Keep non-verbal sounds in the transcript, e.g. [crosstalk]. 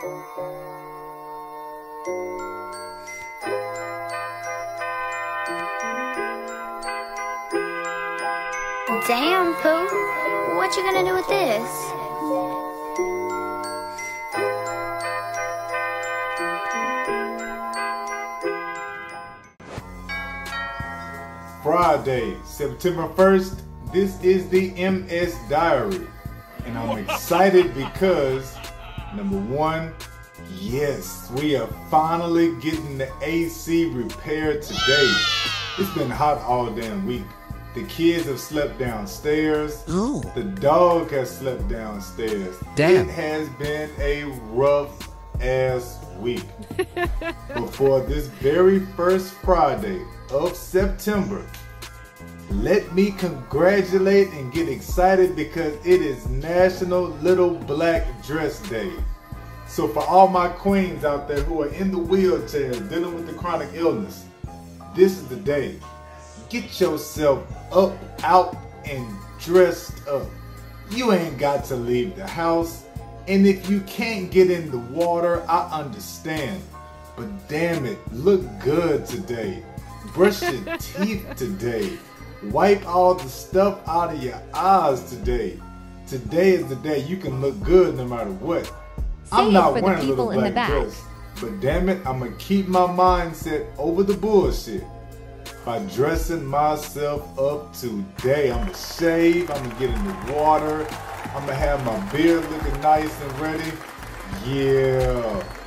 Damn, Pooh. What you gonna do with this? Friday, September 1st, this is the MS Diary. And I'm [laughs] excited because, number one, yes, we are finally getting the AC repaired today. It's been hot all damn week. The kids have slept downstairs. Oh. The dog has slept downstairs. Damn. It has been a rough ass week. [laughs] Before this very first Friday of September, let me congratulate and get excited because it is National Little Black Dress Day. So for all my queens out there who are in the wheelchairs dealing with the chronic illness, this is the day. Get yourself up, out, and dressed up. You ain't got to leave the house. And if you can't get in the water, I understand. But damn it, look good today. Brush your teeth today. Wipe all the stuff out of your eyes today. Today is the day you can look good no matter what. I'm not for the wearing a little people in the black back. dress, but damn it, I'm gonna keep my mindset over the bullshit by dressing myself up today. I'm gonna shave, I'm gonna get in the water, I'm gonna have my beard looking nice and ready. Yeah.